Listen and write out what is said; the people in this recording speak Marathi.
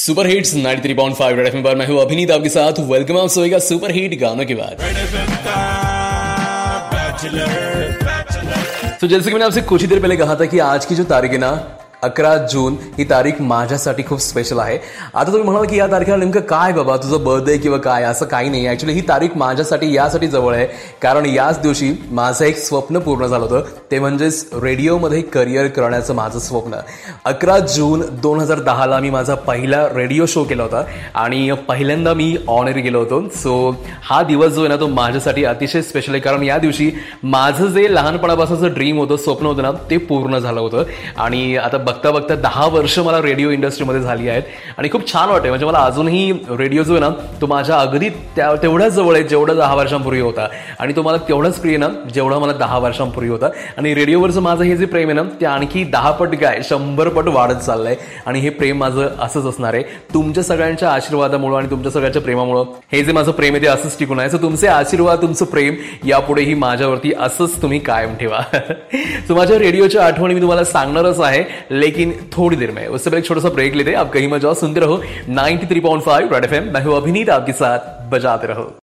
सुपर हिट्स 93.5 रेड एफएम पर मैं हूँ अभिनीत आपके साथ। वेलकम आप सोएगा सुपर हिट गानों के बाद। तो जैसे कि मैंने आपसे कुछ ही देर पहले कहा था कि आज की जो तारीख है ना अकरा जून ही तारीख माझ्यासाठी खूप स्पेशल आहे. आता तुम्ही म्हणाल की या तारखेला नेमकं काय बाबा? तुझं बर्थडे किंवा काय? असं काही नाही. ऍक्च्युली ही तारीख माझ्यासाठी यासाठी जवळ आहे. कारण याच दिवशी माझं एक स्वप्न पूर्ण झालं होतं. ते म्हणजेच रेडिओमध्ये करिअर करण्याचं माझं स्वप्न. अकरा जून दोन हजार दहाला मी माझा पहिला रेडिओ शो केला होता. आणि पहिल्यांदा मी ऑन एअर गेलो होतो. सो हा दिवस जो आहे ना तो माझ्यासाठी अतिशय स्पेशल आहे. कारण या दिवशी माझं जे लहानपणापासूनचं ड्रीम होतं स्वप्न होतं ना ते पूर्ण झालं होतं. आणि आता बघता बघता दहा वर्ष मला रेडिओ इंडस्ट्रीमध्ये झाली आहेत. आणि खूप छान वाटते म्हणजे मला अजूनही रेडिओ जो आहे ना तो माझ्या अगदी त्या तेवढ्याच जवळ आहे जेवढा दहा वर्षांपूर्वी होता. आणि तो मला तेवढाच प्रिय ना जेवढा मला दहा वर्षांपूर्वी होता. आणि रेडिओवरचं माझं हे जे प्रेम आहे ना ते आणखी दहा पट काय शंभर पट वाढत चाललंय. आणि हे प्रेम माझं असंच असणार आहे. तुमच्या सगळ्यांच्या आशीर्वादामुळं आणि तुमच्या सगळ्यांच्या प्रेमामुळं हे जे माझं प्रेम आहे ते असंच टिकून आहे. सो तुमचे आशीर्वाद तुमचं प्रेम यापुढेही माझ्यावरती असंच तुम्ही कायम ठेवा. सो माझ्या रेडिओच्या आठवणी मी तुम्हाला सांगणारच आहे. लेकिन थोड़ी देर में। उससे पहले एक छोटा सा ब्रेक लेते हैं। आप कहीं मजा सुनते रहो। 93.5 रेड एफएम मैं हूं अभिनीत आपके साथ बजाते रहो।